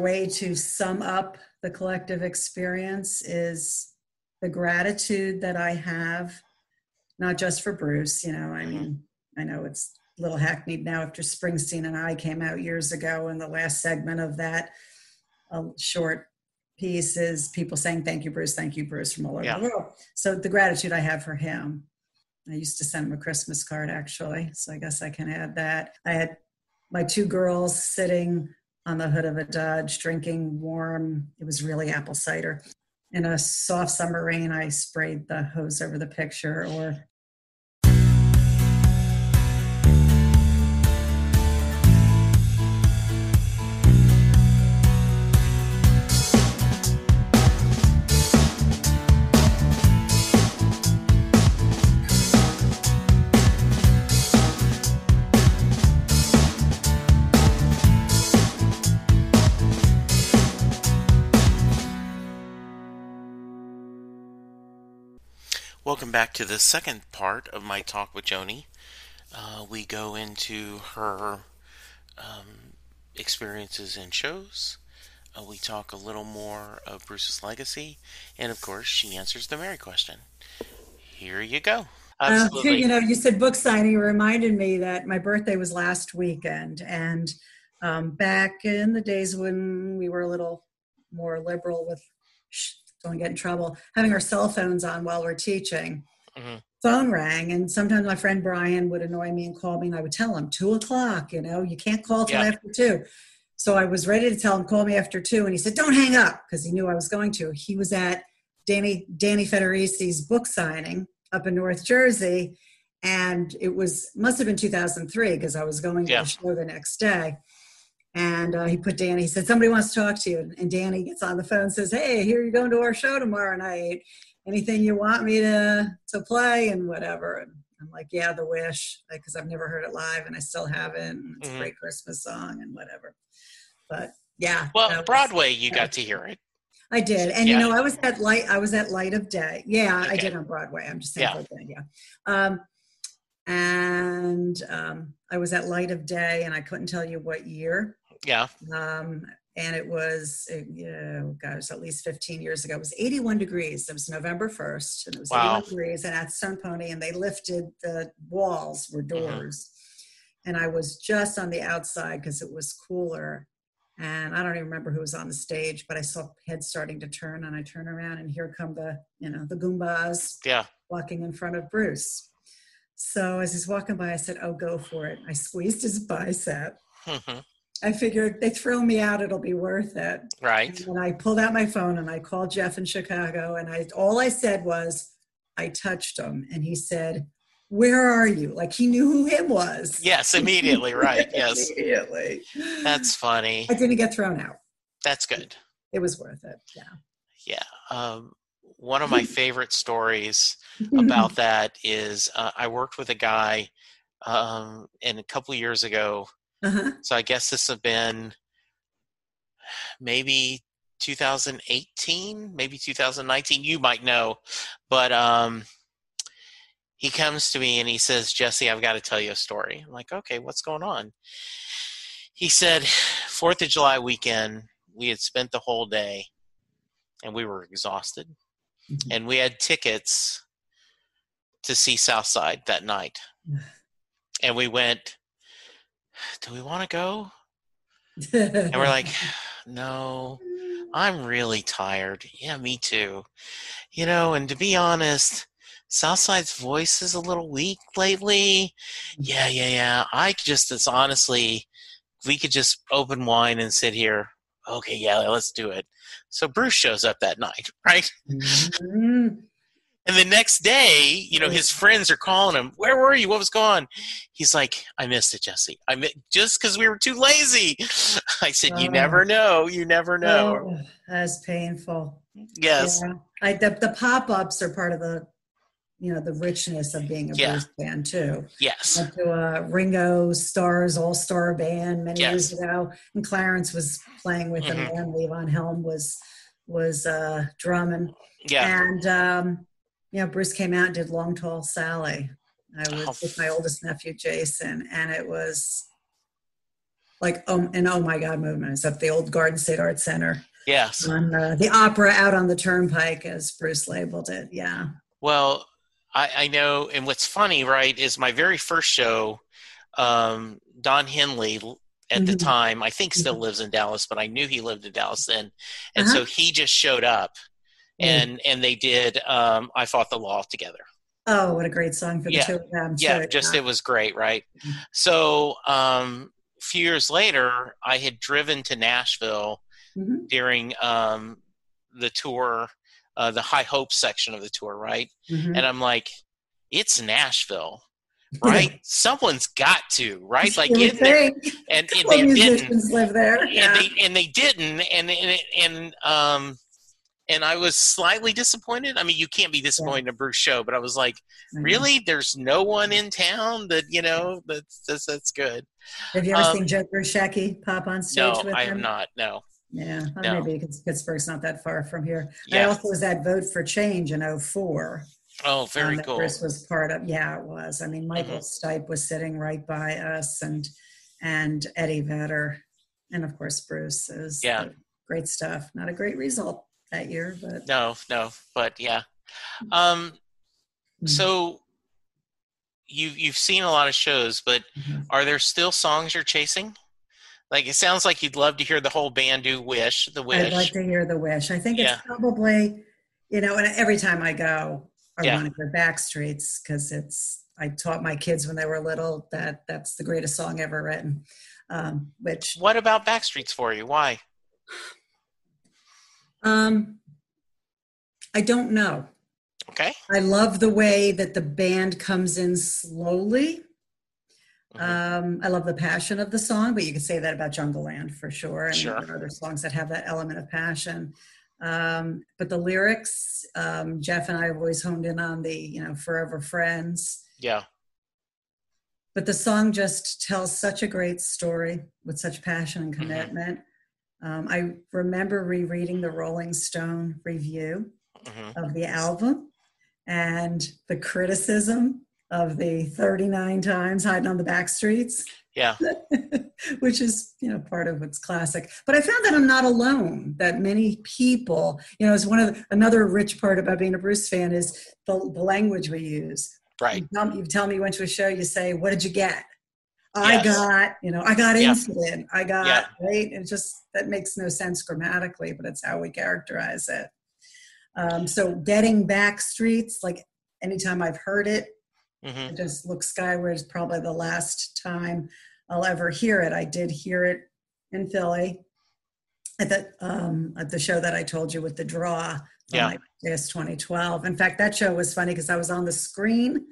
way to sum up the collective experience is the gratitude that I have, not just for Bruce, you know, I mean, I know it's a little hackneyed now after Springsteen and I came out years ago, and the last segment of that a short piece is people saying, Thank you, Bruce, thank you, Bruce, from all over Yeah. the world. So the gratitude I have for him. I used to send him a Christmas card actually, so I guess I can add that. I had my two girls sitting on the hood of a Dodge drinking warm, it was really apple cider. In a soft summer rain, I sprayed the hose over the picture or Welcome back to the second part of my talk with Joni. Uh, we go into her um, experiences and shows. Uh, we talk a little more of Bruce's legacy, and of course, she answers the Mary question. Here you go. Uh, Absolutely. you know, you said book signing. Reminded me that my birthday was last weekend, and um, back in the days when we were a little more liberal with shh, don't get in trouble, having our cell phones on while we're teaching. Mhm. Phone rang, and sometimes my friend Brian would annoy me and call me, and I would tell him two o'clock. You know, you can't call till Yeah. after two. So I was ready to tell him, call me after two, and he said, "Don't hang up," because he knew I was going to. He was at Danny Danny Federici's book signing up in North Jersey, and it was must have been 2003 because I was going to the show the next day. And uh, he put Danny. He said somebody wants to talk to you, and Danny gets on the phone and says, "Hey, here you're going to our show tomorrow night. Anything you want me to to play and whatever." And I'm like, "Yeah, The Wish," because I've never heard it live and I still haven't. It's Mhm. a great Christmas song and whatever. But yeah, Well, was- Broadway, you got to hear it. I did, and Yeah. you know, I was at light. I was at Light of Day. Yeah, I did on Broadway. I'm just saying, Yeah. yeah. Um, and um, I was at Light of Day, and I couldn't tell you what year. Yeah. Um, and it was, uh, yeah, oh gosh, at least 15 years ago. It was 81 degrees. It was November 1st, and it was Wow. 81 degrees. And at Stone Pony, and they lifted the walls were Mm-hmm. doors, and I was just on the outside because it was cooler. And I don't even remember who was on the stage, but I saw heads starting to turn, and I turn around, and here come the, you know, the Goombas Yeah. walking in front of Bruce. So as he's walking by, I said, "Oh, go for it." I squeezed his bicep. Mhm. I figured they throw me out, it'll be worth it. Right. And I pulled out my phone and I called Jeff in Chicago, and I all I said was, "I touched him," and he said, "Where are you?" Like he knew who him was. Yes, immediately. Right. Yes. immediately. That's funny. I didn't get thrown out. That's good. It was worth it. Yeah. Yeah. Um, one of my favorite stories about that is uh, I worked with a guy um, and a couple years ago. Uh-huh. So I guess this have been maybe 2018, maybe 2019. You might know, but um, he comes to me and he says, "Jesse, I've got to tell you a story." I'm like, "Okay, what's going on?" He said, Fourth of July weekend, we had spent the whole day, and we were exhausted, Mhm. and we had tickets to see Southside that night, and we went. Do we want to go? And we're like, no, I'm really tired. Yeah, me too. You know, and to be honest, Southside's voice is a little weak lately. Yeah, yeah, yeah. I just, it's honestly, we could just open wine and sit here. Okay, yeah, let's do it. So Bruce shows up that night, right? Mhm. And the next day, you know, his friends are calling him. Where were you? What was going on? He's like, I missed it, Jesse. I mi- just because we were too lazy. I said, you Oh. never know. You never know. Oh, that's painful. yes. Yeah. I, the, the pop-ups are part of the, you know, the richness of being a Yeah. Bruce fan too. Yes. Went to a Ringo Starr's All-Starr Band many Yes. years ago, and Clarence was playing with them, Mhm. and Levon Helm was was uh, drumming, Yeah. and um, you know, Bruce came out and did Long Tall Sally. I was Oh. with my oldest nephew Jason, and it was like oh, an oh my god movement. It's at the old Garden State Art Center Yes. on uh, the opera out on the turnpike, as Bruce labeled it. Yeah. Well, I, I know, and what's funny, right, is my very first show, um, Don Henley at the Mhm. time, I think still lives in Dallas, but I knew he lived in Dallas then. And so he just showed up Mm. and and they did um, I Fought the Law together. Oh, what a great song for the Yeah. two of them. Yeah, just it was great, right? Mhm. So um, a few years later, I had driven to Nashville Mhm. during um, the tour, uh, the High Hope section of the tour, right? Mhm. and I'm like, it's Nashville, right? Someone's got to, right? Like, would it, and, and, and Well, they didn't, live there. and Yeah. they and they didn't, and and and um, and I was slightly disappointed. I mean, you can't be disappointed in a Bruce show, but I was like, Mhm. really? There's no one in town that you know that's that's, that's good. Have you ever um, seen Joe Grushecky pop on stage No, with I him? have not. No. Yeah, No. maybe because Pittsburgh's not that far from here. Yeah. I also was at Vote for Change in 04. Oh, very um, that cool. Chris was part of. Yeah, it was. I mean, Michael Mm-hmm. Stipe was sitting right by us, and and Eddie Vedder, and of course Bruce. It was Yeah. great stuff. Not a great result that year, but No, no, but yeah. Um, Mhm. so you've you've seen a lot of shows, but Mhm. are there still songs you're chasing? Like it sounds like you'd love to hear the whole band do "Wish," the "Wish." I'd like to hear the wish. I think Yeah. it's probably, you know, and every time I go, I Yeah. want to hear Backstreets because it's. I taught my kids when they were little that that's the greatest song ever written. Um, which what about Backstreets for you? Why? Um, I don't know. Okay. I love the way that the band comes in slowly. Mhm. Um, I love the passion of the song, but you can say that about Jungleland for sure. And Sure. there are other songs that have that element of passion. Um, but the lyrics, um, Jeff and I have always honed in on the, you know, forever friends. yeah. But the song just tells such a great story with such passion and Mhm. commitment. Um, I remember rereading the Rolling Stone review hmm of the album and the criticism of the 39 times hiding on the back streets. Yeah. which is you know part of what's classic. But i found that i'm not alone that many people you know is one of the, another rich part about being a bruce fan is the, the language we use. Right. you tell, you tell me you went to a show you say what did you get i Yes. got you know i got Yeah. incident i got Yeah. right it just that makes no sense grammatically but it's how we characterize it um, so getting back streets like anytime i've heard it hmm I just look skyward is probably the last time I'll ever hear it. I did hear it in Philly at the um, at the show that I told you with the draw. Yeah. Like 2012. In fact, that show was funny because I was on the screen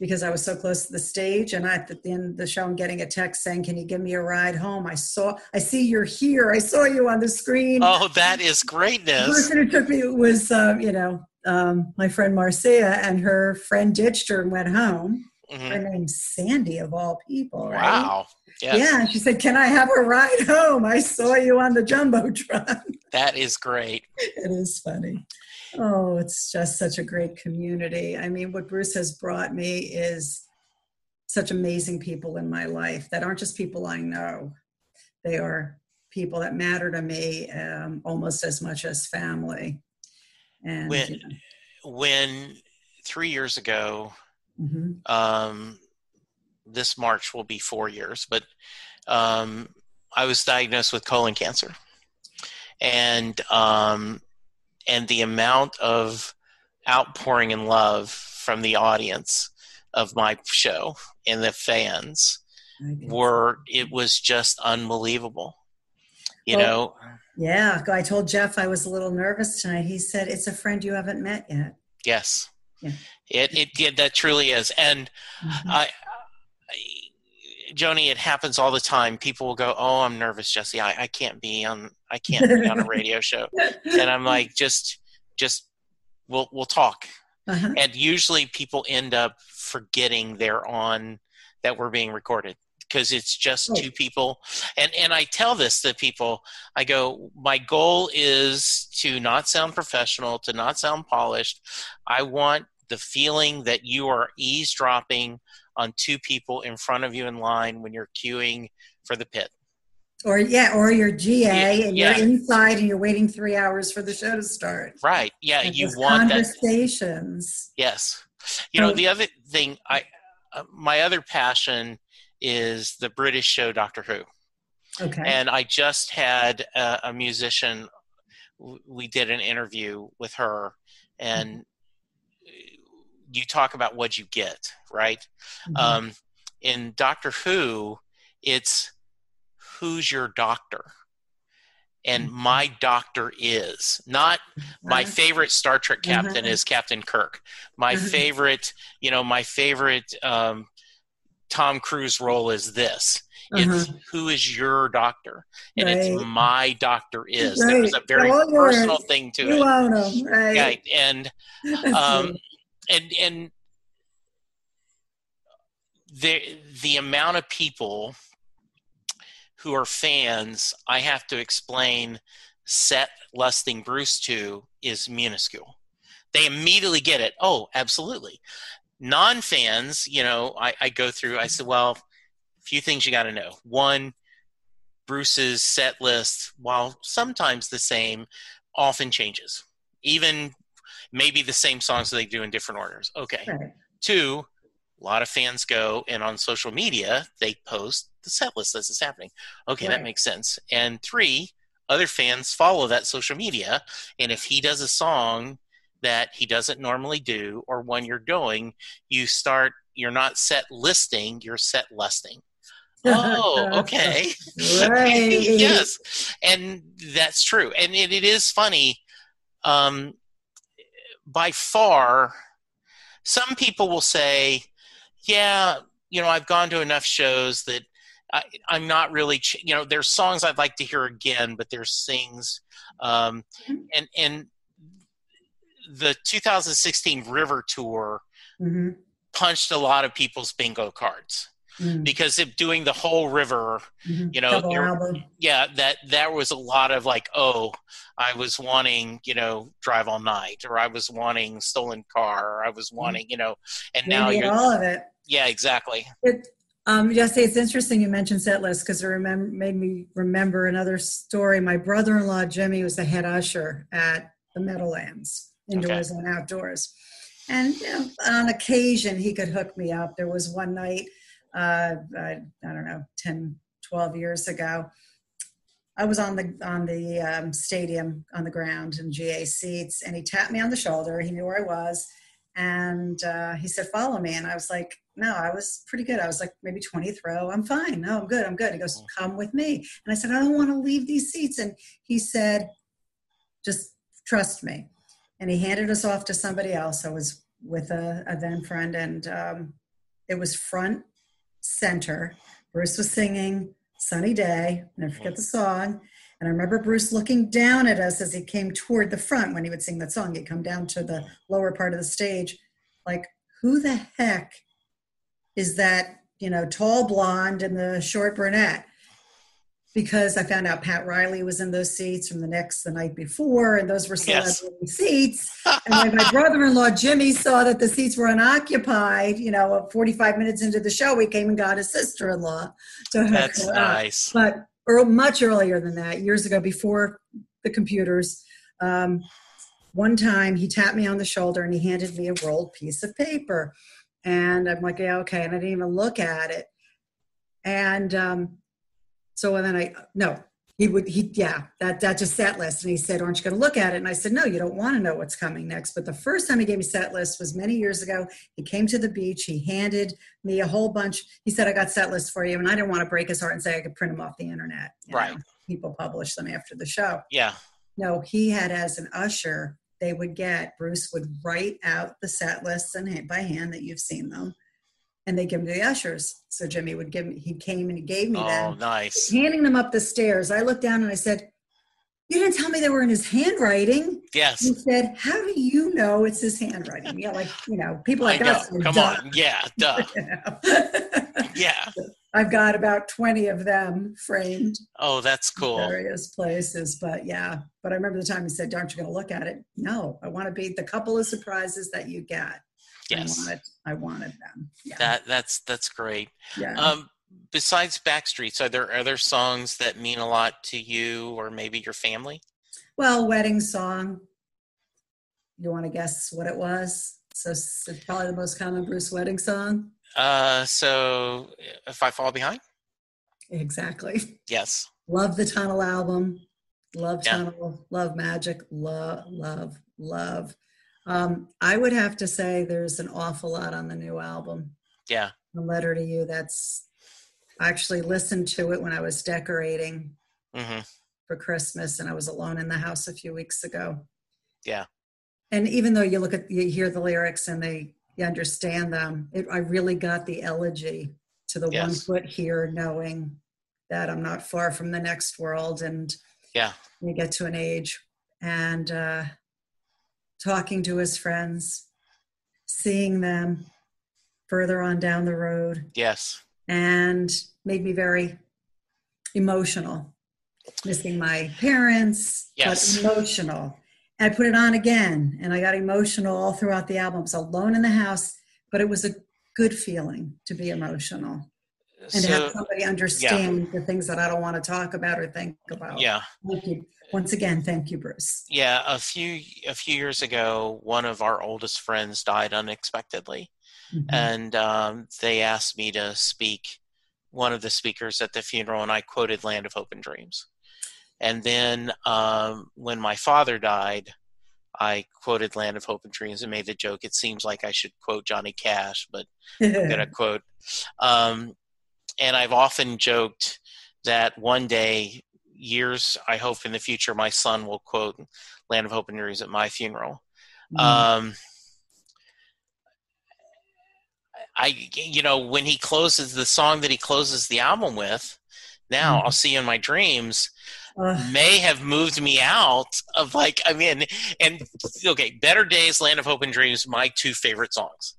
because I was so close to the stage, and I, at the end of the show, I'm getting a text saying, "Can you give me a ride home?" I saw, I see you're here. I saw you on the screen. Oh, that is greatness. The person who took me was, um, you know, um, my friend Marcia, and her friend ditched her and went home. hmm Her name's Sandy, of all people, right? Wow. Yes. Yeah, she said, "Can I have a ride home? I saw you on the jumbotron." That is great. it is funny. Oh, it's just such a great community. I mean, what Bruce has brought me is such amazing people in my life that aren't just people I know. They are people that matter to me um, almost as much as family. And When- you know, When three years ago, mhm. um, this March will be four years, but um, I was diagnosed with colon cancer, and um, and the amount of outpouring and love from the audience of my show and the fans were it was just unbelievable. You Well- know, Yeah, I told Jeff I was a little nervous tonight. He said, "It's a friend you haven't met yet." yes, Yeah. it it yeah, that truly is, and Mhm. I, I, Joni, it happens all the time. People will go, "Oh, I'm nervous, Jesse. I, I can't be on. I can't be on a radio show." And I'm like, "Just, just, we'll we'll talk." Uh-huh. And usually, people end up forgetting they're on that we're being recorded because it's just two people. And and I tell this to people. I go, my goal is to not sound professional, to not sound polished. I want the feeling that you are eavesdropping on two people in front of you in line when you're queuing for the pit. Or yeah, or you're GA Yeah, and yeah. you're inside and you're waiting three hours for the show to start. right yeah And you want that conversations. yes you know the other thing i uh, my other passion is the british show doctor who Okay. and I just had a, a musician. We did an interview with her, and you talk about what you get, right? Mhm. Um, in Doctor Who, it's who's your doctor, and Mhm. my doctor is not my favorite Star Trek captain Uh-huh. is Captain Kirk. My Uh-huh. favorite, you know, my favorite um, Tom Cruise role is this. It's Uh-huh. who is your doctor, and Right. it's my doctor is. There was a very personal thing to You it, own them, right? right? And um. And and the the amount of people who are fans I have to explain set lusting Bruce to is minuscule. They immediately get it. Oh, absolutely. Non fans, you know, I, I go through, I said, well, a few things you got to know. One, Bruce's set list, while sometimes the same, often changes. Even maybe the same songs that they do in different orders. Okay. Right. Two, a lot of fans go and on social media they post the set list as it's happening. Okay, that makes sense. And three, other fans follow that social media, and if he does a song that he doesn't normally do, or when you're going, you start. You're not set listing, you're set lusting. Oh, okay. Yes, and that's true, and it, it is funny. Um, by far, some people will say, "Yeah, you know, I've gone to enough shows that I, I'm not really, ch- you know, there's songs I'd like to hear again, but there's things, um, and and the 2016 River Tour Mhm. punched a lot of people's bingo cards Mm. because if doing the whole river Mhm. you know, there- yeah that there was a lot of like oh i was wanting you know drive all night or i was wanting stolen car or i was wanting you know and now you're all of it. yeah exactly It, um, Jesse, it's interesting you mentioned set list because it remember, made me remember another story. My brother-in-law Jimmy was the head usher at the Meadowlands, indoors and outdoors. And you know, on occasion, he could hook me up. There was one night, uh, I, I don't know, 10, 12 years ago. I was on the on the um, stadium on the ground in GA seats, and he tapped me on the shoulder. He knew where I was, and uh, he said, "Follow me." And I was like, "No, I was pretty good. I was like maybe 20th row. I'm fine. No, I'm good. I'm good." He goes, "Come with me." And I said, "I don't want to leave these seats." And he said, "Just trust me." And he handed us off to somebody else. I was with a, a then friend, and um, it was front center. Bruce was singing "Sunny Day." Never forget the song. And I remember Bruce looking down at us as he came toward the front when he would sing that song. He'd come down to the lower part of the stage, like, who the heck is that, you know, tall blonde and the short brunette? Because I found out Pat Riley was in those seats from the next the night before, and those were Yes. seats. And when my brother-in-law Jimmy saw that the seats were unoccupied, you know, 45 minutes into the show, we came and got his sister-in-law to that's her nice but ear much earlier than that, years ago, before the computers. Um, one time he tapped me on the shoulder and he handed me a rolled piece of paper. And I'm like, yeah, okay. And I didn't even look at it. And um, so and then I, no, he would, he, yeah, that, that just set list. And he said, aren't you going to look at it? And I said, no, you don't want to know what's coming next. But the first time he gave me set list was many years ago. He came to the beach. He handed me a whole bunch. He said, I got set list for you. And I didn't want to break his heart and say I could print them off the internet. you Right. know. People publish them after the show. yeah No, he had as an usher, they would get, Bruce would write out the set lists and hand, by hand that you've seen them. And they give them to the ushers. So Jimmy would give me, he came and he gave me oh them nice handing them up the stairs. I looked down and I said, You didn't tell me they were in his handwriting. Yes. He said, How do you know it's his handwriting? Yeah, like, you know, people like know us. come dumb, on yeah duh yeah I've got about 20 of them framed oh that's cool various places. But yeah, but I remember the time he said, Aren't you going to look at it? No, I want to be the couple of surprises that you get. I yes wanted, I wanted them. Yeah. that that's that's great yeah. um besides Backstreets, are there other songs that mean a lot to you or maybe your family? Well, wedding song. You want to guess what it was? So it's probably the most common Bruce wedding song. Uh, so if I fall behind, Exactly. yes, Love the Tunnel album. Love Yeah. Tunnel. Love Magic. Love, love, love. Um, I would have to say there's an awful lot on the new album. yeah, The letter to you. That's I actually listened to it when I was decorating hmm for Christmas, and I was alone in the house a few weeks ago. Yeah. And even though you look at you hear the lyrics and they you understand them, it, I really got the elegy to the one foot here, knowing that I'm not far from the next world, and yeah, you get to an age and uh, talking to his friends, seeing them further on down the road, yes, and made me very emotional. Missing my parents, Yes. but emotional. And I put it on again, and I got emotional all throughout the album. I was alone in the house, but it was a good feeling to be emotional and to so have somebody understand the things that I don't want to talk about or think about. yeah. Once again, thank you, Bruce. yeah. A few a few years ago, one of our oldest friends died unexpectedly, Mhm. and um, they asked me to speak one of the speakers at the funeral and i quoted land of hope and dreams and then um, when my father died i quoted land of hope and dreams and made the joke it seems like i should quote johnny cash but i'm going to quote um, and i've often joked that one day years i hope in the future my son will quote land of hope and dreams at my funeral Mhm. um, I, you know, when he closes the song that he closes the album with, now Mhm. I'll see you in my dreams, Ugh. may have moved me out of like, I mean, and okay, Better Days, Land of Hope and Dreams, my two favorite songs.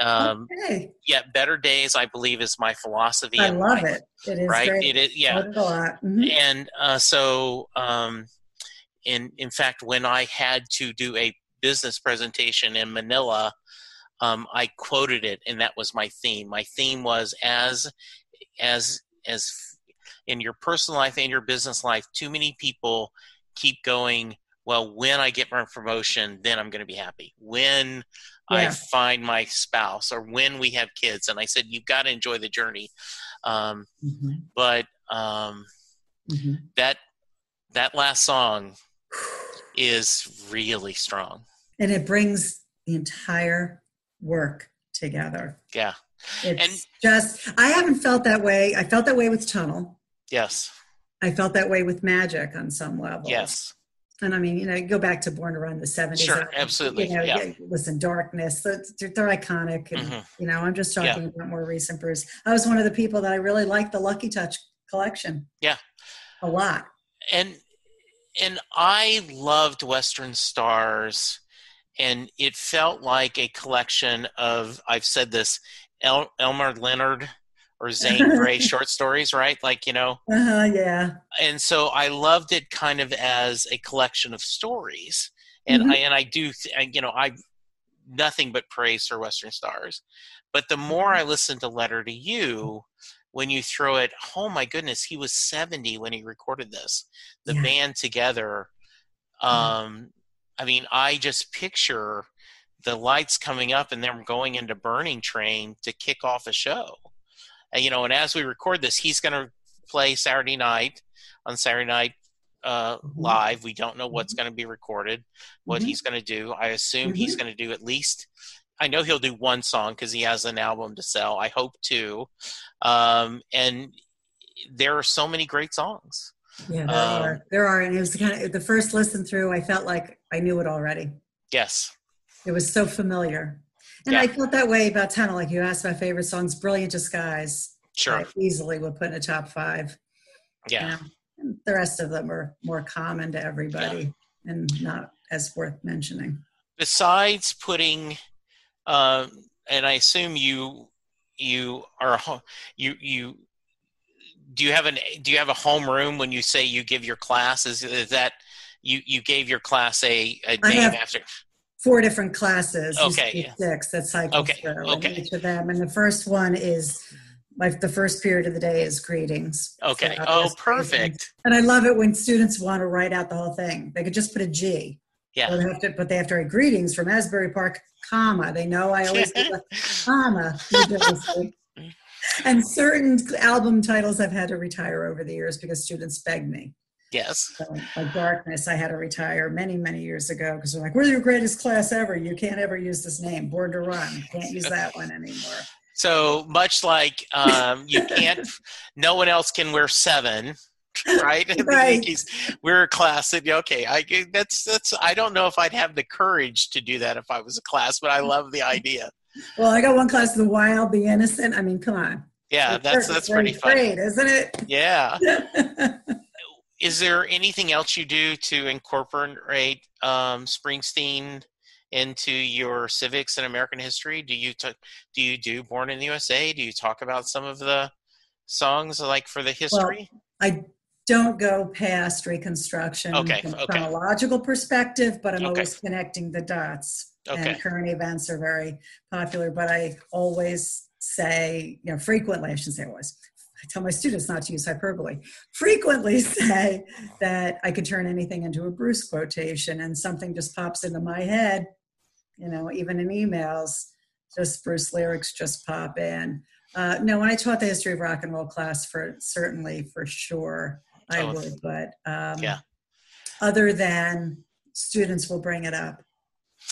Um, okay. yeah, Better Days, I believe, is my philosophy. I love life, it. It is Right? great. It is, yeah it. Mhm. and uh, so um, in in fact when i had to do a business presentation in manila um, i quoted it and that was my theme my theme was as as as in your personal life and your business life too many people keep going well when i get my promotion then i'm going to be happy when i find my spouse or when we have kids and i said you've got to enjoy the journey um, Mhm. but um, Mhm. that that last song is really strong. And it brings the entire work together. Yeah. It's And- just, I haven't felt that way. I felt that way with Tunnel. Yes. I felt that way with Magic on some level. Yes. And I mean, you know, go back to Born to Run the 70s. Sure, absolutely, You know, yeah. yeah, listen, Darkness, they're, they're iconic. And, Mhm. you know, I'm just Yeah. talking about more recent Bruce. I was one of the people that I really liked the Lucky Touch collection. Yeah. A lot. And and I loved Western Stars, and it felt like a collection of I've said this El, Elmore Leonard or Zane Grey short stories, right? Like you know, Uh-huh, yeah. and so I loved it kind of as a collection of stories, and Mhm. I and I do you know I nothing but praise for Western Stars, but the more I listen to Letter to You, when you throw it, oh my goodness, he was seventy when he recorded this. The Yeah. band together, um, I mean, I just picture the lights coming up and them going into Burning Train to kick off a show. And, you know, and as we record this, he's going to play Saturday night on Saturday night uh, Mhm. live. We don't know what's going to be recorded, what Mhm. he's going to do. I assume he's Mhm. going to do at least. I know he'll do one song because he has an album to sell. I hope two. Um, and there are so many great songs. Yeah, there Um, are. There are. And it was kind of the first listen through, I felt like I knew it already. Yes. It was so familiar. And Yeah. I felt that way about Tunnel. Like you asked my favorite songs, Brilliant Disguise. Sure. I easily would put in a top five. Yeah. And the rest of them are more common to everybody and not as worth mentioning. besides putting um and i assume you you are you you do you have an do you have a home room when you say you give your class is, is that you you gave your class a name have- after Four different classes. Okay, yeah. Six that cycle Okay, through. and okay. Each of them. And the first one is like the first period of the day is greetings. Okay. So oh, just greetings. perfect. And I love it when students want to write out the whole thing. They could just put a G. Yeah. They have to, but they have to write greetings from Asbury Park, comma. They know I always do the comma. And certain album titles I've had to retire over the years because students begged me. Yes. So, like Darkness, I had to retire many, many years ago because they're like, "We're your greatest class ever. You can't ever use this name, Born to Run. Can't use that one anymore." So much like um, you can't, no one else can wear seven, right? Right. We're a class that okay. I that's that's. I don't know if I'd have the courage to do that if I was a class, but I love the idea. Well, I got one class, The Wild, The Innocent. I mean, come on. Yeah, It's that's great. that's pretty. Great, isn't it? Yeah. Is there anything else you do to incorporate um, Springsteen into your civics and American history? Do you t- do you do Born in the USA? Do you talk about some of the songs like for the history? I don't go past Reconstruction Okay, from a okay. chronological perspective, but I'm Okay. always connecting the dots. Okay. And current events are very popular, but I always say, you know, frequently, I shouldn't say always, I tell my students not to use hyperbole, frequently say that I could turn anything into a Bruce quotation and something just pops into my head, you know, even in emails, just Bruce lyrics just pop in. Uh, no, when I taught the history of rock and roll class, for certainly for sure, I Oh, would. But um, yeah. other than students will bring it up.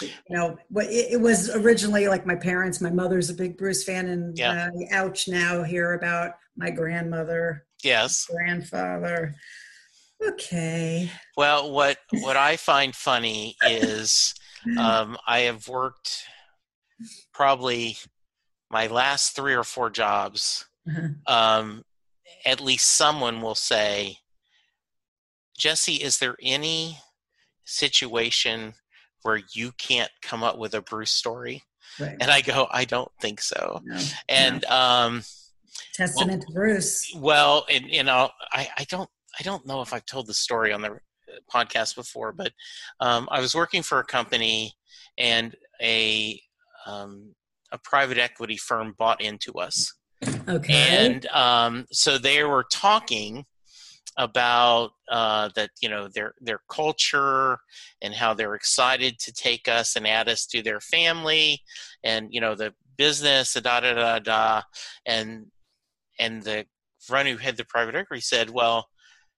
You know, what it, it was originally like my parents. My mother's a big Bruce fan, and Yeah. uh, ouch now hear about my grandmother, Yes. grandfather. Okay. Well, what what I find funny is um, I have worked probably my last three or four jobs. Uh-huh. Um, at least someone will say, Jesse, is there any situation where you can't come up with a Bruce story? Right. And I go, I don't think so. No, And um, Testament to Bruce. well, and you know, I, I don't I don't know if I've told the story on the podcast before, but um, I was working for a company and a um, a private equity firm bought into us, Okay. and um, so they were talking about uh, that you know their their culture and how they're excited to take us and add us to their family, and you know the business, da da da da, and and the run who had the private equity said, well,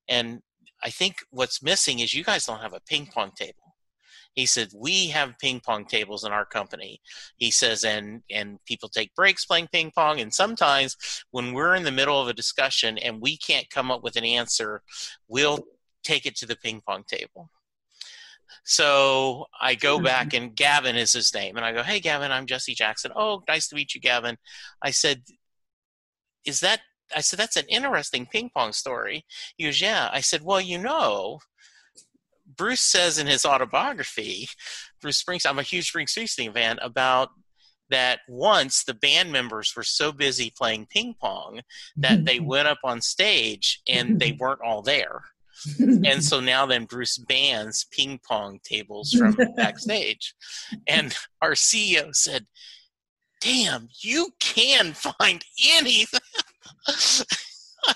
and I think what's missing is you guys don't have a ping pong table. He said we have ping pong tables in our company. He says, and and people take breaks playing ping pong, and sometimes when we're in the middle of a discussion and we can't come up with an answer, we'll take it to the ping pong table. So I go mm-hmm. back and Gavin is his name, and I go, "Hey, Gavin, I'm Jesse Jackson. Oh, nice to meet you, Gavin." I said, "Is that?" I said, "That's an interesting ping pong story." He goes, "Yeah." I said, "Well, you know." Bruce says in his autobiography, Bruce Springsteen, I'm a huge Bruce Springsteen fan, about that once the band members were so busy playing ping pong that they went up on stage and they weren't all there. And so now then Bruce bans ping pong tables from backstage. And our CEO said, Damn, you can find anything.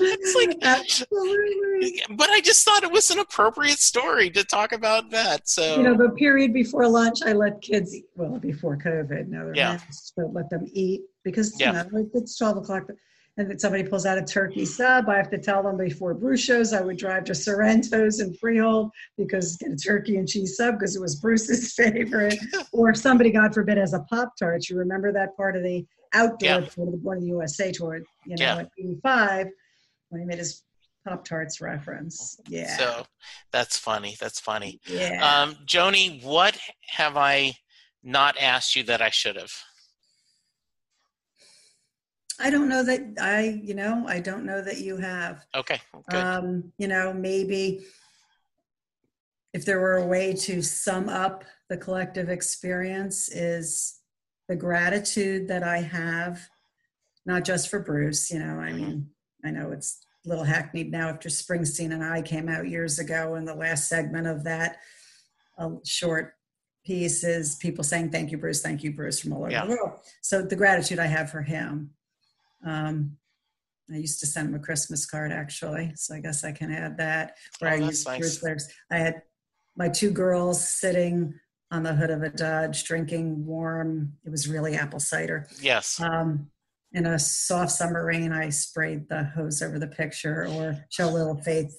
It's like Absolutely. but I just thought it was an appropriate story to talk about that. So You know, the period before lunch, I let kids eat. Well, before COVID, now they're Yeah. masked, but let them eat because Yeah. you know it's twelve o'clock, and then somebody pulls out a turkey sub. I have to tell them before Bruce shows. I would drive to Sorrento's and Freehold because get a turkey and cheese sub because it was Bruce's favorite. or if somebody, God forbid, has a pop tart. You remember that part of the outdoor Yeah. tour, the Born in the USA tour, you know, Yeah. at '85 he made his Pop Tarts reference. Yeah, so that's funny. That's funny. yeah. Um, Joni, what have I not asked you that I should have? I don't know that I, you know, I don't know that you have. Okay, good. Um, you know, maybe if there were a way to sum up the collective experience is the gratitude that I have, not just for Bruce, you know, I mean, I know it's little hackneyed now after Springsteen and I came out years ago and the last segment of that a short piece is people saying thank you bruce thank you bruce from all over Yeah. the world so the gratitude i have for him um, I used to send him a Christmas card actually, so I guess I can add that. Where Oh, I used nice. Lyrics. I had my two girls sitting on the hood of a Dodge drinking warm. It was really apple cider. Yes. Um, in a soft summer rain, I sprayed the hose over the picture, or show a little faith.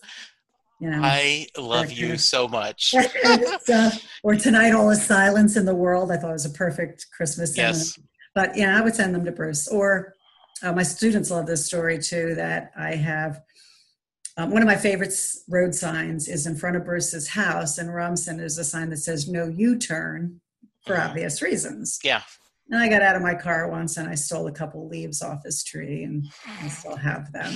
You know, I love you of- so much. that kind of stuff. Or tonight, all is silence in the world. I thought it was a perfect Christmas sentiment. Yes. But yeah, I would send them to Bruce. Or uh, my students love this story too. That I have um, one of my favorite road signs is in front of Bruce's house in Rumson. Is a sign that says "No U-turn" for Mhm. obvious reasons. Yeah. And I got out of my car once and I stole a couple leaves off his tree, and I still have them.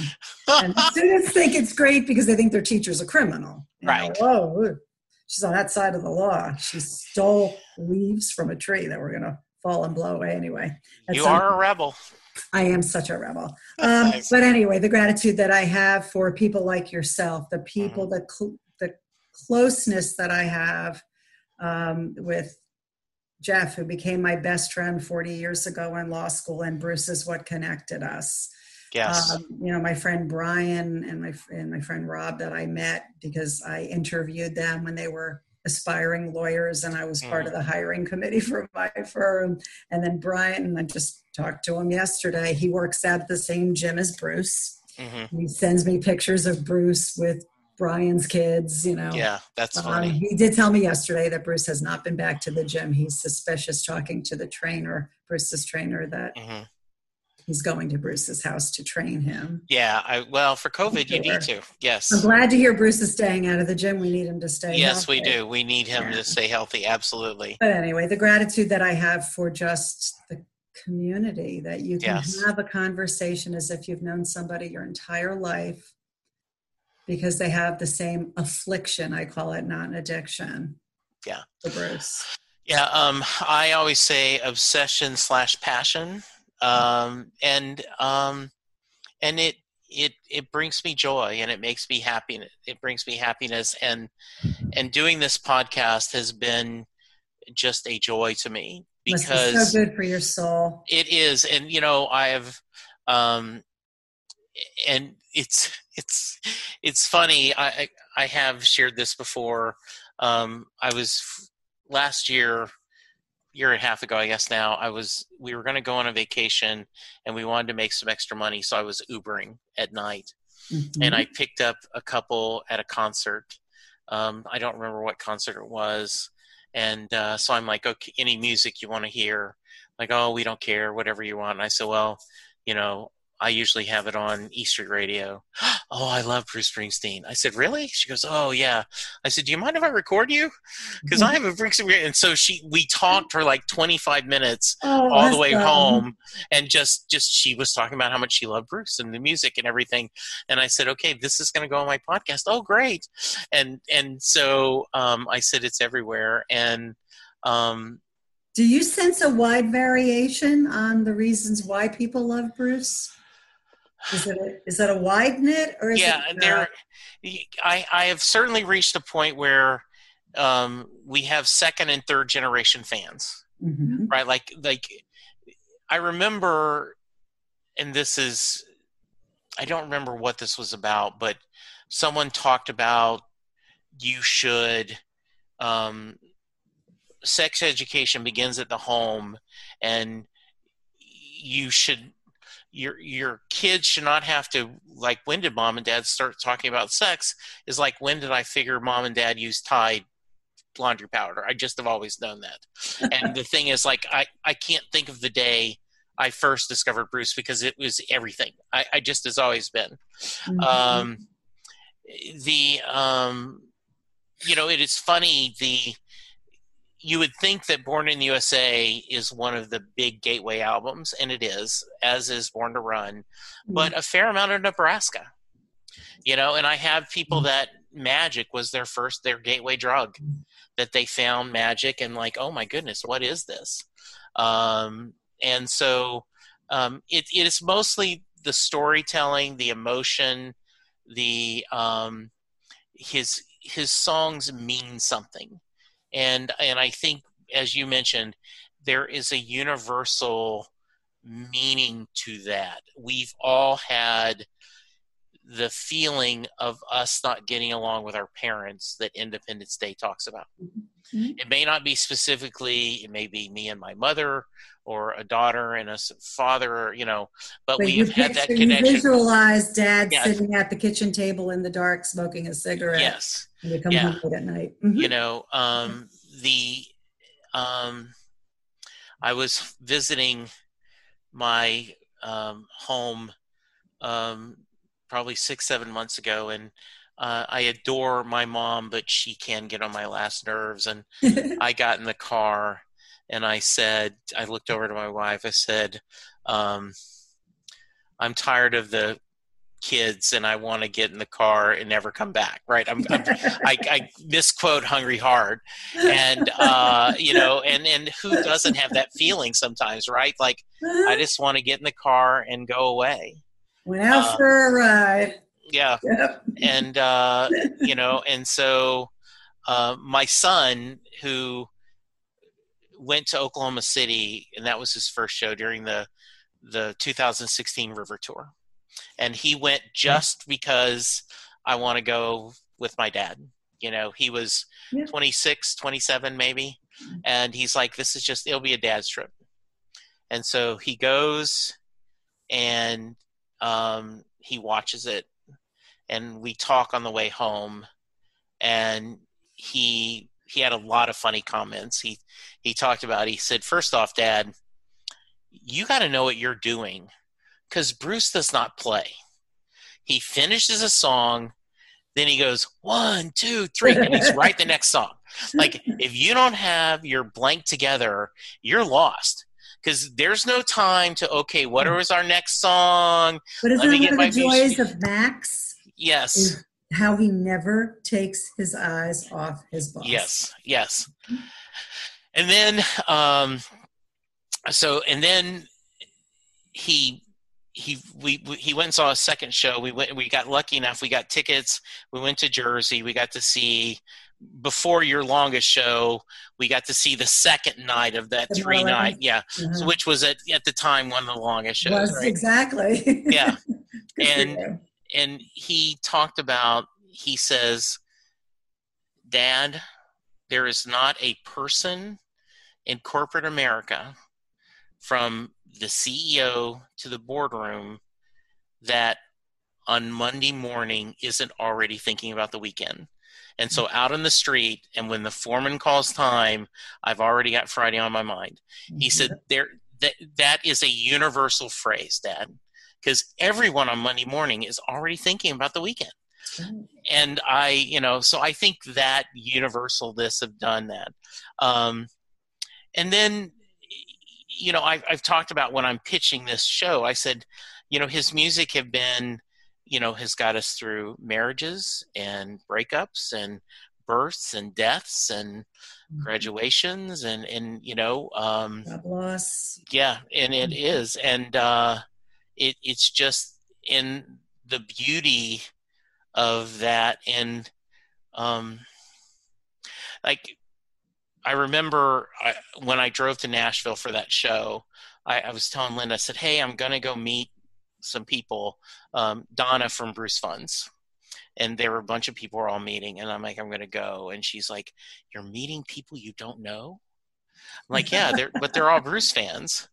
And the students think it's great because they think their teacher's a criminal. You know, Right. Whoa, she's on that side of the law. She stole leaves from a tree that were going to fall and blow away anyway. At you are a rebel. I am such a rebel. Um, Nice. but anyway, the gratitude that I have for people like yourself, the people, Mm-hmm. the cl- the closeness that I have um, with Jeff, who became my best friend 40 years ago in law school, and Bruce is what connected us. Yes. Um, you know, my friend Brian and my and my friend Rob that I met because I interviewed them when they were aspiring lawyers, and I was part of the hiring committee for my firm. And then Brian, and I just talked to him yesterday. He works at the same gym as Bruce. hmm He sends me pictures of Bruce with Brian's kids. You know, Yeah, that's um, funny. he did tell me yesterday that Bruce has not been back to the gym. He's suspicious talking to the trainer, Bruce's trainer, that hmm he's going to Bruce's house to train him. Yeah. I well for COVID you need to. Yes. I'm glad to hear Bruce is staying out of the gym. We need him to stay. Yes, we do. We need him Yeah. to stay healthy. Absolutely. But anyway, the gratitude that I have for just the community that you can Yes. have a conversation as if you've known somebody your entire life because they have the same affliction. I call it not an addiction. Yeah. Bruce. Yeah, um, I always say obsession slash passion, um, and um, and it it it brings me joy and it makes me happy. It brings me happiness, and and doing this podcast has been just a joy to me because so good for your soul. it is, and you know, I have, um, and it's it's it's funny. I I have shared this before. Um, I was last year, year and a half ago, I guess now. I was we were going to go on a vacation, and we wanted to make some extra money, so I was Ubering at night, Mhm. and I picked up a couple at a concert. Um, I don't remember what concert it was, and uh, so I'm like, okay, any music you want to hear? Like, oh, we don't care, whatever you want. And I said, well, you know, I usually have it on E Street Radio. Oh, I love Bruce Springsteen. I said, really? She goes, oh yeah. I said, do you mind if I record you? Because I have a Bruce Springsteen. And so she, we talked for like 25 minutes Oh, all the way home and just just she was talking about how much she loved bruce and the music and everything and i said okay this is going to go on my podcast oh great and and so um, i said it's everywhere and um, Do you sense a wide variation on the reasons why people love Bruce? Is it a, is that a wide knit or is yeah it uh, there i i have certainly reached a point where um, we have second and third generation fans Mhm. right like like i remember and this is i don't remember what this was about but someone talked about you should um, sex education begins at the home and you should your your kids should not have to like when did mom and dad start talking about sex is like when did i figure mom and dad use tide laundry powder? I just have always known that. And the thing is like i i can't think of the day i first discovered bruce because it was everything. I, I just has always been. Mhm. um the um you know it is funny the you would think that born in the usa is one of the big gateway albums and it is as is born to run but a fair amount of nebraska you know and i have people that magic was their first their gateway drug that they found magic and like oh my goodness what is this? Um and so um it, it is mostly the storytelling the emotion the um his his songs mean something and and i think as you mentioned there is a universal meaning to that. We've all had the feeling of us not getting along with our parents that Independence Day talks about. Mm-hmm. It may not be specifically, it may be me and my mother or a daughter and a father, you know, but, but we've had that connection. You visualize dad yeah. sitting at the kitchen table in the dark smoking a cigarette. Yes. And you come yeah. home at night. Mm-hmm. You know, um, the, um, I was visiting my um, home um, probably six, seven months ago, and uh, I adore my mom, but she can get on my last nerves. And I got in the car and I said, I looked over to my wife. I said, um, I'm tired of the kids and I want to get in the car and never come back. Right. I'm, I'm I, I, misquote hungry hard and, uh, you know, and, and who doesn't have that feeling sometimes, right? Like I just want to get in the car and go away. Went out uh, for a ride. Yeah. Yep. And, uh, you know, and so, uh, my son who went to Oklahoma City and that was his first show during the, the 2016 river tour and he went just because I want to go with my dad. You know, he was yeah. 26, 27 maybe, and he's like, "This is just it'll be a dad's trip," and so he goes and um, he watches it, and we talk on the way home, and he he had a lot of funny comments. He he talked about. He said, first off, Dad, you got to know what you're doing because Bruce does not play. He finishes a song, then he goes one, two, three, and he's right the next song. Like if you don't have your blank together, you're lost because there's no time to okay, what hmm. our next song? But isn't one of the joys of Max? Yes. How he never takes his eyes off his boss. Yes, yes. And then, um, so and then he he we, we, he went and saw a second show. We went. We got lucky enough. We got tickets. We went to Jersey. We got to see before your longest show. We got to see the second night of that three night. Yeah, uh-huh. so, which was at at the time one of the longest shows. Was right? exactly. yeah, and and he talked about. He says, "Dad, there is not a person in corporate America." from the CEO to the boardroom that on Monday morning isn't already thinking about the weekend. And so out in the street, and when the foreman calls time, I've already got Friday on my mind. He said there that that is a universal phrase, Dad, because everyone on Monday morning is already thinking about the weekend. And I, you know, so I think that universal this have done that. Um, and then you know, I've, I've talked about when I'm pitching this show, I said, you know, his music have been, you know, has got us through marriages and breakups and births and deaths and mm-hmm. graduations and, and, you know, um, God loss. Yeah. And it mm-hmm. And, uh, it, it's just in the beauty of that. And, um, like I remember I, when I drove to Nashville for that show, I, I was telling Linda, I said, "Hey, I'm going to go meet some people, um, Donna from Bruce Funds." And there were a bunch of people were all meeting, and I'm like, I'm going to go. And she's like, "You're meeting people you don't know?" I'm like, "Yeah, they're, but they're all Bruce fans."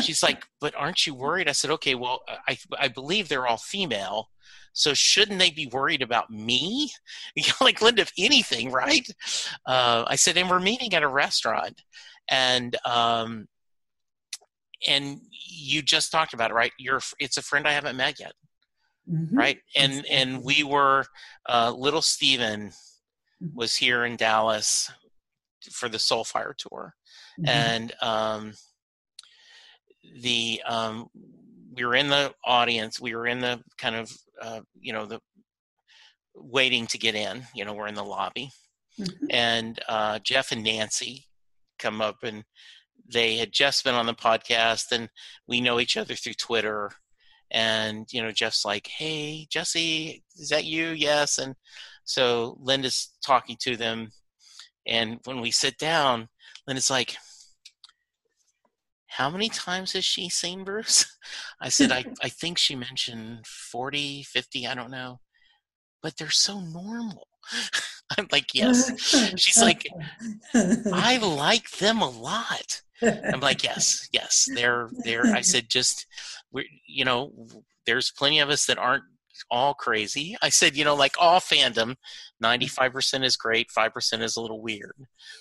She's like, "But aren't you worried?" I said, "Okay, well, I I believe they're all female, so shouldn't they be worried about me? like Linda, if anything, right? Uh, I said, and we're meeting at a restaurant, and um, and you just talked about it, right? You're it's a friend I haven't met yet, mm-hmm. right? And and we were uh, little Steven mm-hmm. was here in Dallas for the Soulfire tour, mm-hmm. and um, the um, we were in the audience. We were in the kind of uh, you know the waiting to get in. You know, we're in the lobby, mm-hmm. and uh, Jeff and Nancy come up, and they had just been on the podcast, and we know each other through Twitter. And you know, Jeff's like, "Hey, Jesse, is that you?" Yes, and so Linda's talking to them, and when we sit down, Linda's like, how many times has she seen Bruce? I said, I, I think she mentioned 40, 50, I don't know. But they're so normal. I'm like, yes. She's like, I like them a lot. I'm like, yes, yes. They're they're I said just we you know, there's plenty of us that aren't all crazy. I said, you know, like all fandom, 95% is great, 5% is a little weird.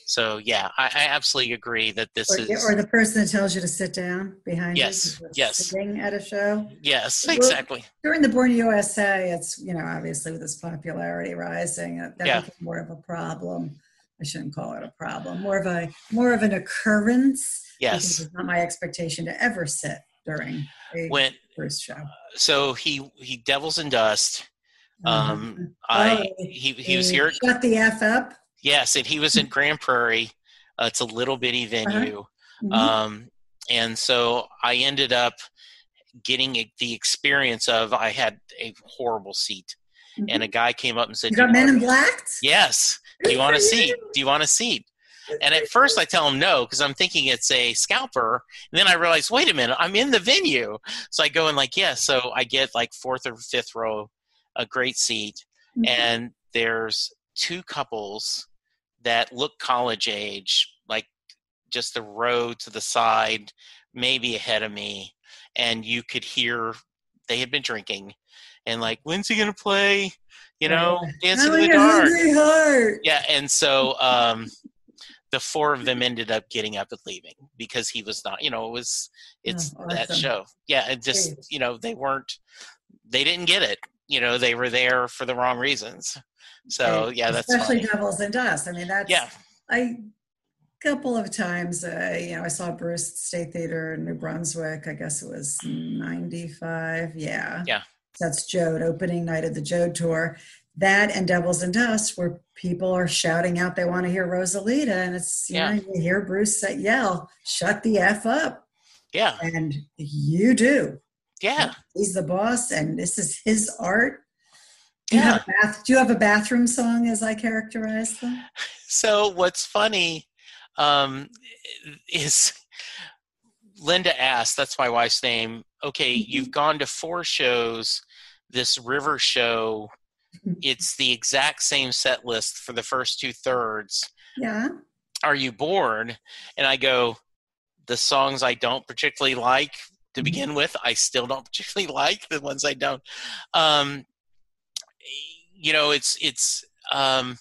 So, yeah, I, I absolutely agree that this or, is. Or the person that tells you to sit down behind yes, you. Yes. Sitting at a show. Yes, exactly. During the Born USA, it's, you know, obviously with this popularity rising, that yeah. became more of a problem. I shouldn't call it a problem, more of a more of an occurrence. Yes. It's not my expectation to ever sit during a when first show. So he he Devils and Dust. Um, mm-hmm. I oh, he he was here. Shut the f up. Yes, and he was in Grand Prairie. Uh, it's a little bitty uh-huh. venue, uh-huh. mm-hmm. um, and so I ended up getting a, the experience of I had a horrible seat, mm-hmm. and a guy came up and said, "You got Men in Black." Yes. Do you want a seat? Do you want a seat? And at first I tell him no because I'm thinking it's a scalper. And then I realize, wait a minute, I'm in the venue. So I go and like, yeah. So I get like fourth or fifth row, a great seat. Mm-hmm. And there's two couples that look college age, like just the row to the side, maybe ahead of me. And you could hear they had been drinking and like, when's he going to play? You know, dancing in the dark. Yeah. And so, um, the four of them ended up getting up and leaving because he was not you know it was it's oh, awesome. that show yeah it just Great. you know they weren't they didn't get it you know they were there for the wrong reasons so okay. yeah that's especially funny. devils and dust i mean that's yeah i couple of times uh, you know i saw bruce state theater in new brunswick i guess it was 95 yeah yeah that's Jode, opening night of the Jode tour that and Devils and Dust, where people are shouting out they want to hear Rosalita, and it's you yeah. know you hear Bruce yell, "Shut the f up!" Yeah, and you do. Yeah, he's the boss, and this is his art. Do yeah. You bath, do you have a bathroom song, as I characterize them? So what's funny um, is Linda asked. That's my wife's name. Okay, mm-hmm. you've gone to four shows. This river show it's the exact same set list for the first two thirds. Yeah. Are you bored? And I go, the songs I don't particularly like to mm-hmm. begin with, I still don't particularly like the ones I don't. Um, you know, it's it's. Um,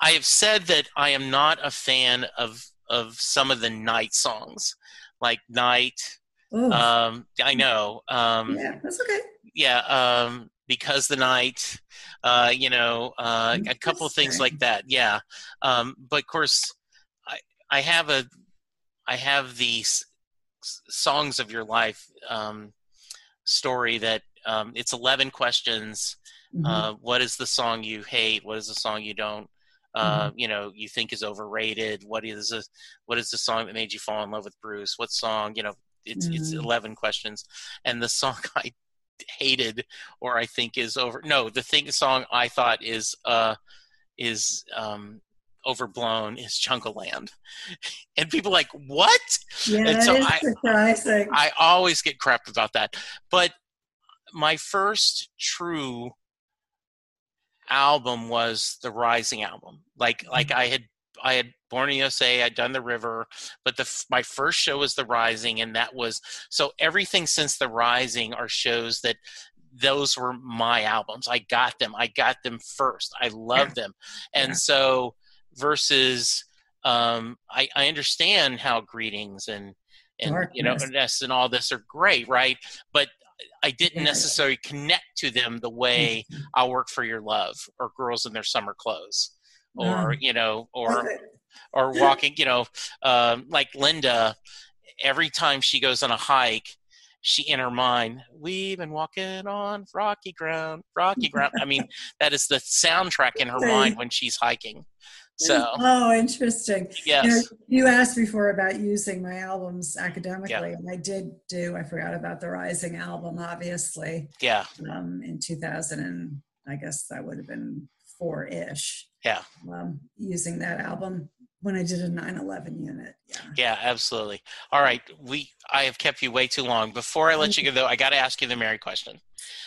I have said that I am not a fan of of some of the night songs, like Night. Um, I know. Um, yeah, that's okay. Yeah, um, because the night uh, you know uh, a couple of things like that yeah um, but of course i i have a i have these songs of your life um, story that um, it's 11 questions mm-hmm. uh, what is the song you hate what is the song you don't uh, mm-hmm. you know you think is overrated what is a, what is the song that made you fall in love with bruce what song you know it's mm-hmm. it's 11 questions and the song i hated or I think is over. No, the thing song I thought is uh is um overblown is Jungleland. And people like, what? Yeah, and so I, surprising. I always get crap about that. But my first true album was the Rising album. Like like mm-hmm. I had I had Born in USA, I'd done The River, but the my first show was The Rising, and that was so everything since The Rising are shows that those were my albums. I got them. I got them first. I love them, and yeah. so versus um, I, I understand how greetings and and Darkness. you know Ness and all this are great, right? But I didn't necessarily connect to them the way mm-hmm. I'll work for your love or girls in their summer clothes or you know or or walking you know um, like linda every time she goes on a hike she in her mind we've been walking on rocky ground rocky ground. I mean that is the soundtrack in her mind when she's hiking. So oh interesting. Yes you, know, you asked before about using my albums academically yeah. and i did do i forgot about the rising album obviously. Yeah. Um, in 2000 and i guess that would have been four ish yeah um, using that album when I did a 9/11 unit. Yeah. Yeah, absolutely. All right, we I have kept you way too long. Before I let you go, though, I got to ask you the Mary question.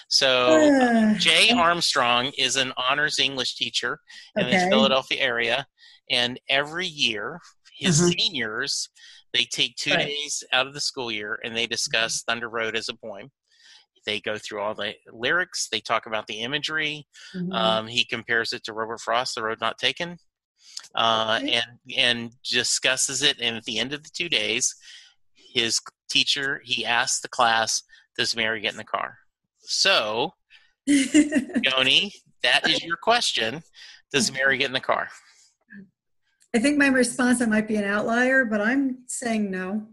So, Uh, Jay Armstrong is an honors English teacher in the Philadelphia area, and every year his Mhm. seniors they take two Right. days out of the school year and they discuss Thunder Road as a poem. They go through all the lyrics. They talk about the imagery. mhm. Um, he compares it to Robert Frost, "The Road Not Taken," uh, Okay. and and discusses it. And at the end of the two days, his teacher he asks the class, "Does Mary get in the car?" So, Joni, that is your question. Does Mary get in the car? I think my response that might be an outlier, but I'm saying no.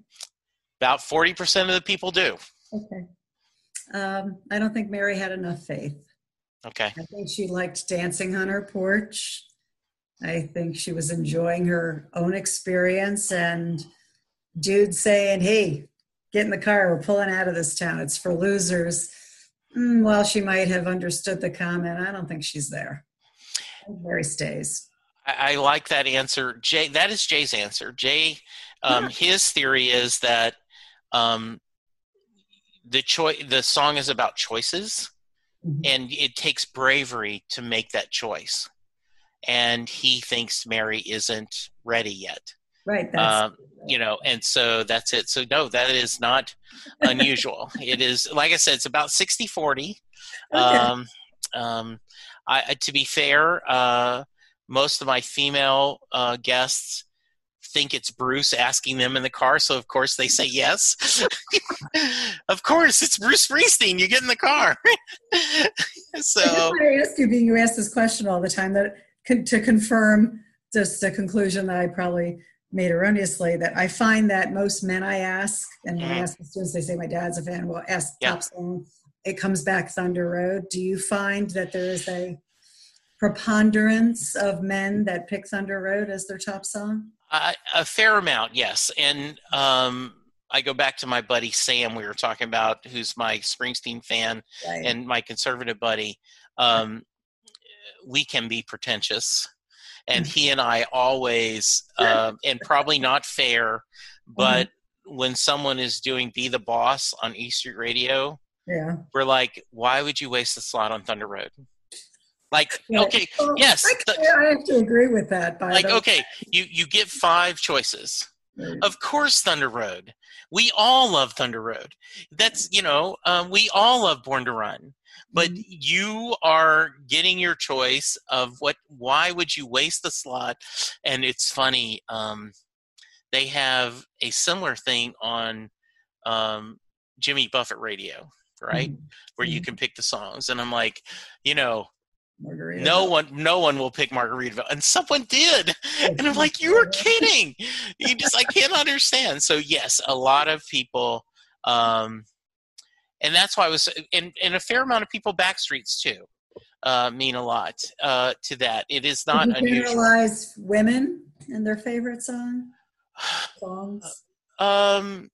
About forty percent of the people do. Okay. Um, I don't think Mary had enough faith. Okay. I think she liked dancing on her porch. I think she was enjoying her own experience and dude saying, Hey, get in the car. We're pulling out of this town. It's for losers. Mm, well, she might have understood the comment. I don't think she's there. Mary stays. I, I like that answer. Jay, that is Jay's answer. Jay, um, his theory is that um, the choice, the song is about choices, Mhm. and it takes bravery to make that choice. And he thinks Mary isn't ready yet. Right. That's, Um, you know, and so that's it. So no, that is not unusual. it is, like I said, it's about 60, 40. Okay. Um, um, I, I- to be fair, uh, most of my female uh, guests think it's Bruce asking them in the car, so of course they say yes. of course, it's Bruce Springsteen. You get in the car. so I ask you, being you ask this question all the time, that to confirm just a conclusion that I probably made erroneously, that I find that most men I ask, and when I mm-hmm. ask the students, they say my dad's a fan. Well, ask Yeah. top song. It comes back Thunder Road. Do you find that there is a preponderance of men that pick Thunder Road as their top song? I, a fair amount, yes. And um, I go back to my buddy Sam. We were talking about, who's my Springsteen fan. Right. and my conservative buddy, um, we can be pretentious. And he and I always, um, and probably not fair, but when someone is doing Be the Boss on E Street Radio, yeah. we're like, why would you waste the slot on Thunder Road? Like, Yeah. okay, Well, yes, I, I have to agree with that. By like, okay, you, you get five choices. Of course, Thunder Road. We all love Thunder Road. That's you know, um, we all love Born to Run. But Mhm. you are getting your choice of what. Why would you waste the slot? And it's funny. Um, they have a similar thing on um, Jimmy Buffett Radio, right? Mhm. Where you Mhm. can pick the songs. And I'm like, you know, Margarita. no one, no one will pick Margaritaville, and someone did. And I'm like, you are kidding. You just, I can't understand. So yes, a lot of people, um, and that's why I was, and, and a fair amount of people backstreets too, uh, mean a lot uh, to that. It is not Did you unusual. women and their favorite song songs? Um,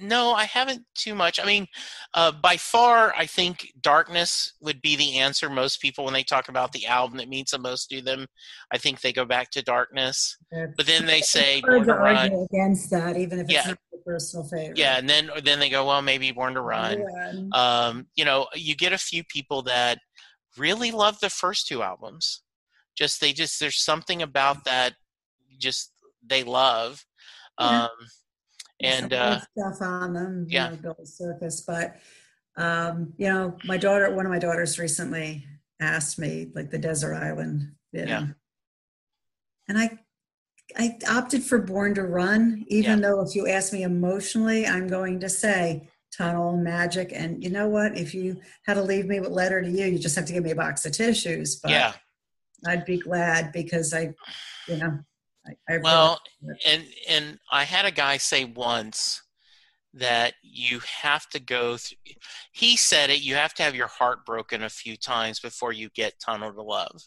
no, I haven't too much. I mean, uh, by far, I think "Darkness" would be the answer. Most people, when they talk about the album that means the most to them, I think they go back to "Darkness." But then they say "Born to Run." argue against that, even if it's Yeah. not your personal favorite. Yeah, and then then they go, well, maybe Born to Run. Run. Um, you know, you get a few people that really love the first two albums. Just they just there's something about that just they love. Yeah. Um, and uh, stuff on them. you yeah. know, Billy Circus, but um, you know, my daughter, one of my daughters recently asked me like the desert island. you Yeah. And I, I opted for Born to Run, even though if you ask me emotionally, I'm going to say Tunnel Magic. And you know what? If you had to leave me with letter to you, you just have to give me a box of tissues. But yeah, I'd be glad because I, you know, I, I well, and and I had a guy say once that you have to go through. He said it. You have to have your heart broken a few times before you get tunnel to love.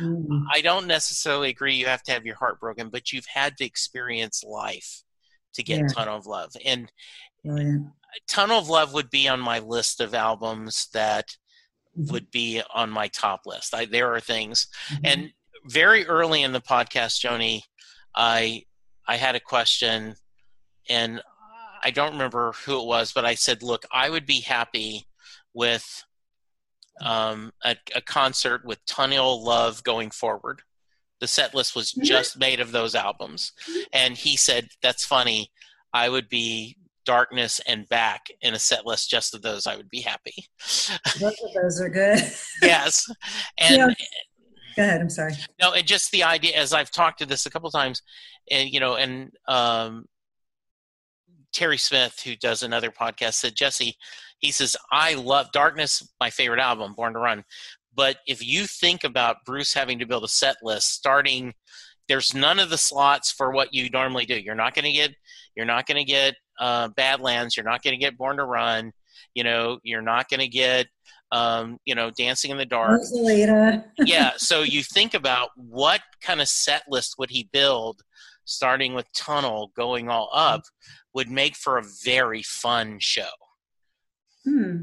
Mm, I don't necessarily agree you have to have your heart broken, but you've had to experience life to get Yeah. Tunnel of Love. And brilliant. Tunnel of Love would be on my list of albums that Mhm. would be on my top list. I, there are things. Mhm. And very early in the podcast, Joni, I I had a question, and I don't remember who it was, but I said, "Look, I would be happy with um, a, a concert with Tunnel Love going forward." The set list was Mhm. just made of those albums, and he said, "That's funny. I would be Darkness and Back in a set list just of those. I would be happy." Both of those are good. yes, and. Go ahead. I'm sorry. no, and just the idea, as I've talked to this a couple times, and you know, and um, Terry Smith, who does another podcast, said Jesse, he says, I love Darkness, my favorite album, Born to Run. But if you think about Bruce having to build a set list, starting, there's none of the slots for what you normally do. You're not going to get, you're not going to get uh, Badlands. You're not going to get Born to Run. You know, you're not going to get, um, you know, Dancing in the Dark Rosalita. yeah so you think about what kind of set list would he build starting with tunnel going all up would make for a very fun show Hmm.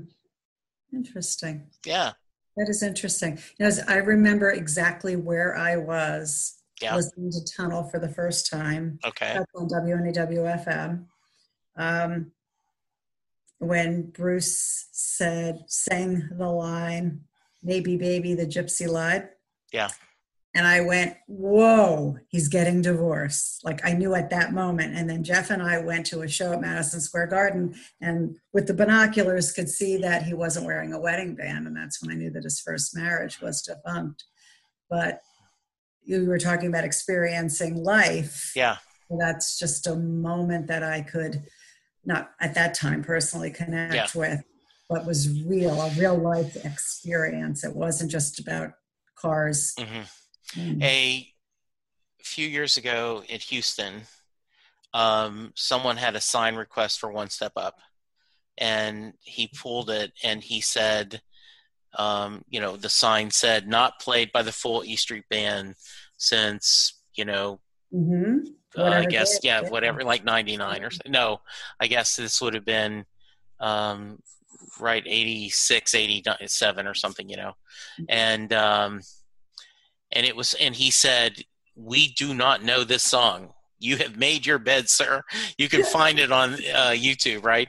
Interesting. yeah That is interesting. You know, I remember exactly where I was Yeah. listening to Tunnel for the first time. okay That's on WNEW-FM. Um, when Bruce said, sang the line, maybe baby, the gypsy lied. Yeah. And I went, whoa, he's getting divorced. Like I knew at that moment. And then Jeff and I went to a show at Madison Square Garden and with the binoculars could see that he wasn't wearing a wedding band. And that's when I knew that his first marriage was defunct. But you were talking about experiencing life yeah that's just a moment that I could not at that time personally connect Yeah. with, what was real, a real life experience. It wasn't just about cars. hmm Mm. a few years ago in houston um, someone had a sign request for one step up and he pulled it and he said um, you know the sign said not played by the full e street band since you know Mhm. Uh, I guess yeah, whatever, like ninety nine or so- no. I guess this would have been um, right 86, 87 or something, you know. And um, and it was, and he said, "We do not know this song. You have made your bed, sir. You can find it on uh, YouTube, right?"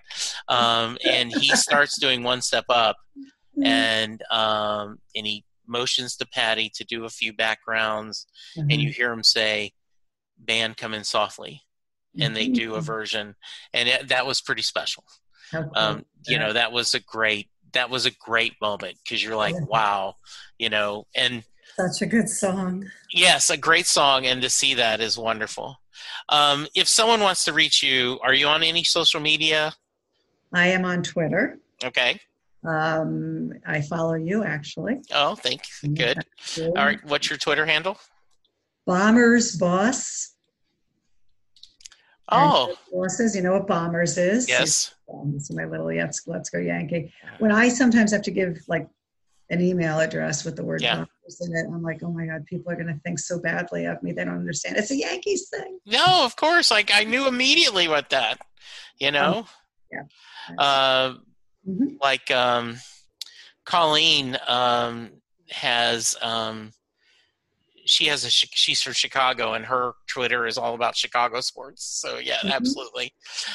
Um, and he starts doing one step up, and um, and he motions to Patty to do a few backgrounds and Mhm. you hear him say band come in softly and they do a version and it, that was pretty special. Um, you know that was a great that was a great moment because you're like wow you know and such a good song. yes a great song and to see that is wonderful. Um, if someone wants to reach you are you on any social media? I am on Twitter. okay. Um, I follow you actually. oh thank you. Good. All right what's your twitter handle? Bombers Boss. Oh Bosses, you know what Bombers is? yes um, this is my little yes, let's go Yankee. When I sometimes have to give like an email address with the word Yeah. Bombers in it, I'm like, oh my god, people are going to think so badly of me. They don't understand. It's a Yankees thing. no of course like i knew immediately what that you know yeah. uh, Mhm. like um, Colleen um, has um, she has a she's from Chicago and her Twitter is all about Chicago sports. So yeah, Mhm. absolutely.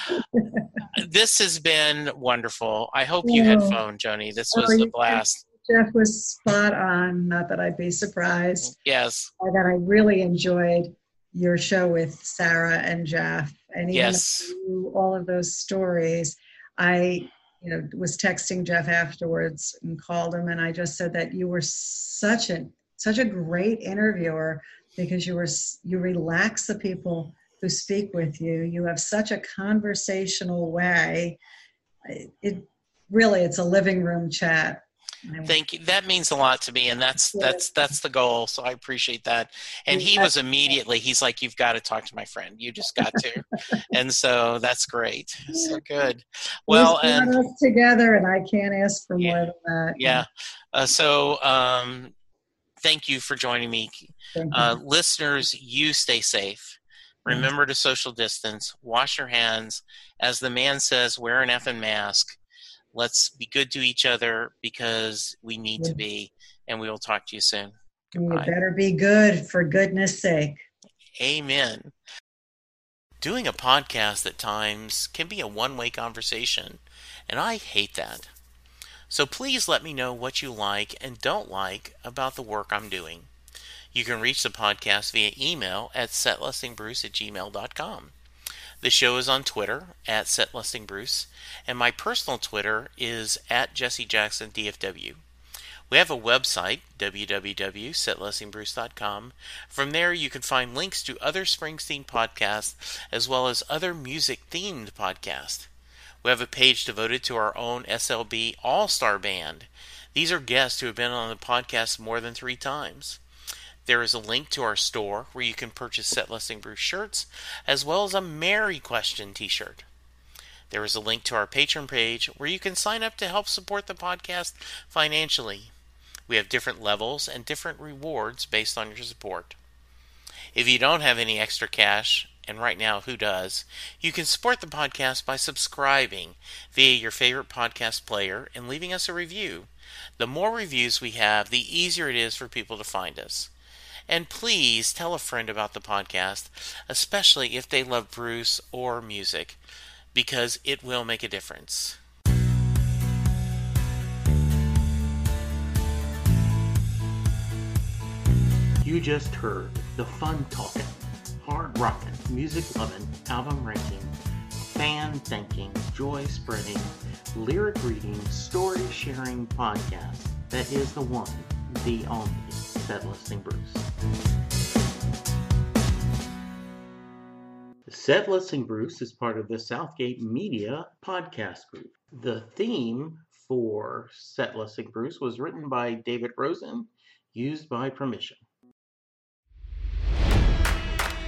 this has been wonderful. I hope you had Oh. fun, Joni. This Oh, was a blast. Jeff was spot on. Not that I'd be surprised. Yes, that I really enjoyed your show with Sarah and Jeff, and even yes, through all of those stories, I, you know, was texting Jeff afterwards and called him, and I just said that you were such a such a great interviewer because you were you relax the people who speak with you. You have such a conversational way. It, it really it's a living room chat. Thank you. That means a lot to me, and that's that's that's the goal. So I appreciate that. And he was immediately. He's like, "You've got to talk to my friend. You just got to." and so that's great. So good. Well, and us together, and I can't ask for Yeah. more than that. yeah. Uh, so um, thank you for joining me, uh, listeners. You stay safe. Remember to social distance. Wash your hands. As the man says, wear an effing mask. Let's be good to each other because we need to be. And we will talk to you soon. you goodbye. better be good for goodness sake. Amen. doing a podcast at times can be a one way conversation, and I hate that. So please let me know what you like and don't like about the work I'm doing. You can reach the podcast via email at setlistingbruce at gmail.com. The show is on Twitter at setlistingbruce, and my personal Twitter is at jessejacksondfw. We have a website, www.setlistingbruce.com. From there, you can find links to other Springsteen podcasts as well as other music themed podcasts. We have a page devoted to our own SLB All Star Band. These are guests who have been on the podcast more than three times. There is a link to our store where you can purchase Set Listing Bruce shirts as well as a Mary Question t shirt. There is a link to our Patreon page where you can sign up to help support the podcast financially. We have different levels and different rewards based on your support. If you don't have any extra cash, and right now, who does? You can support the podcast by subscribing via your favorite podcast player and leaving us a review. The more reviews we have, the easier it is for people to find us. And please tell a friend about the podcast, especially if they love Bruce or music, because it will make a difference. You just heard the fun talking, hard rocking, music loving, album ranking, fan thinking, joy spreading, lyric reading, story sharing podcast that is the one, the only, Set Listing Bruce. Set Listing Bruce is part of the Southgate Media podcast group. The theme for Set Listing Bruce was written by David Rosen, used by permission.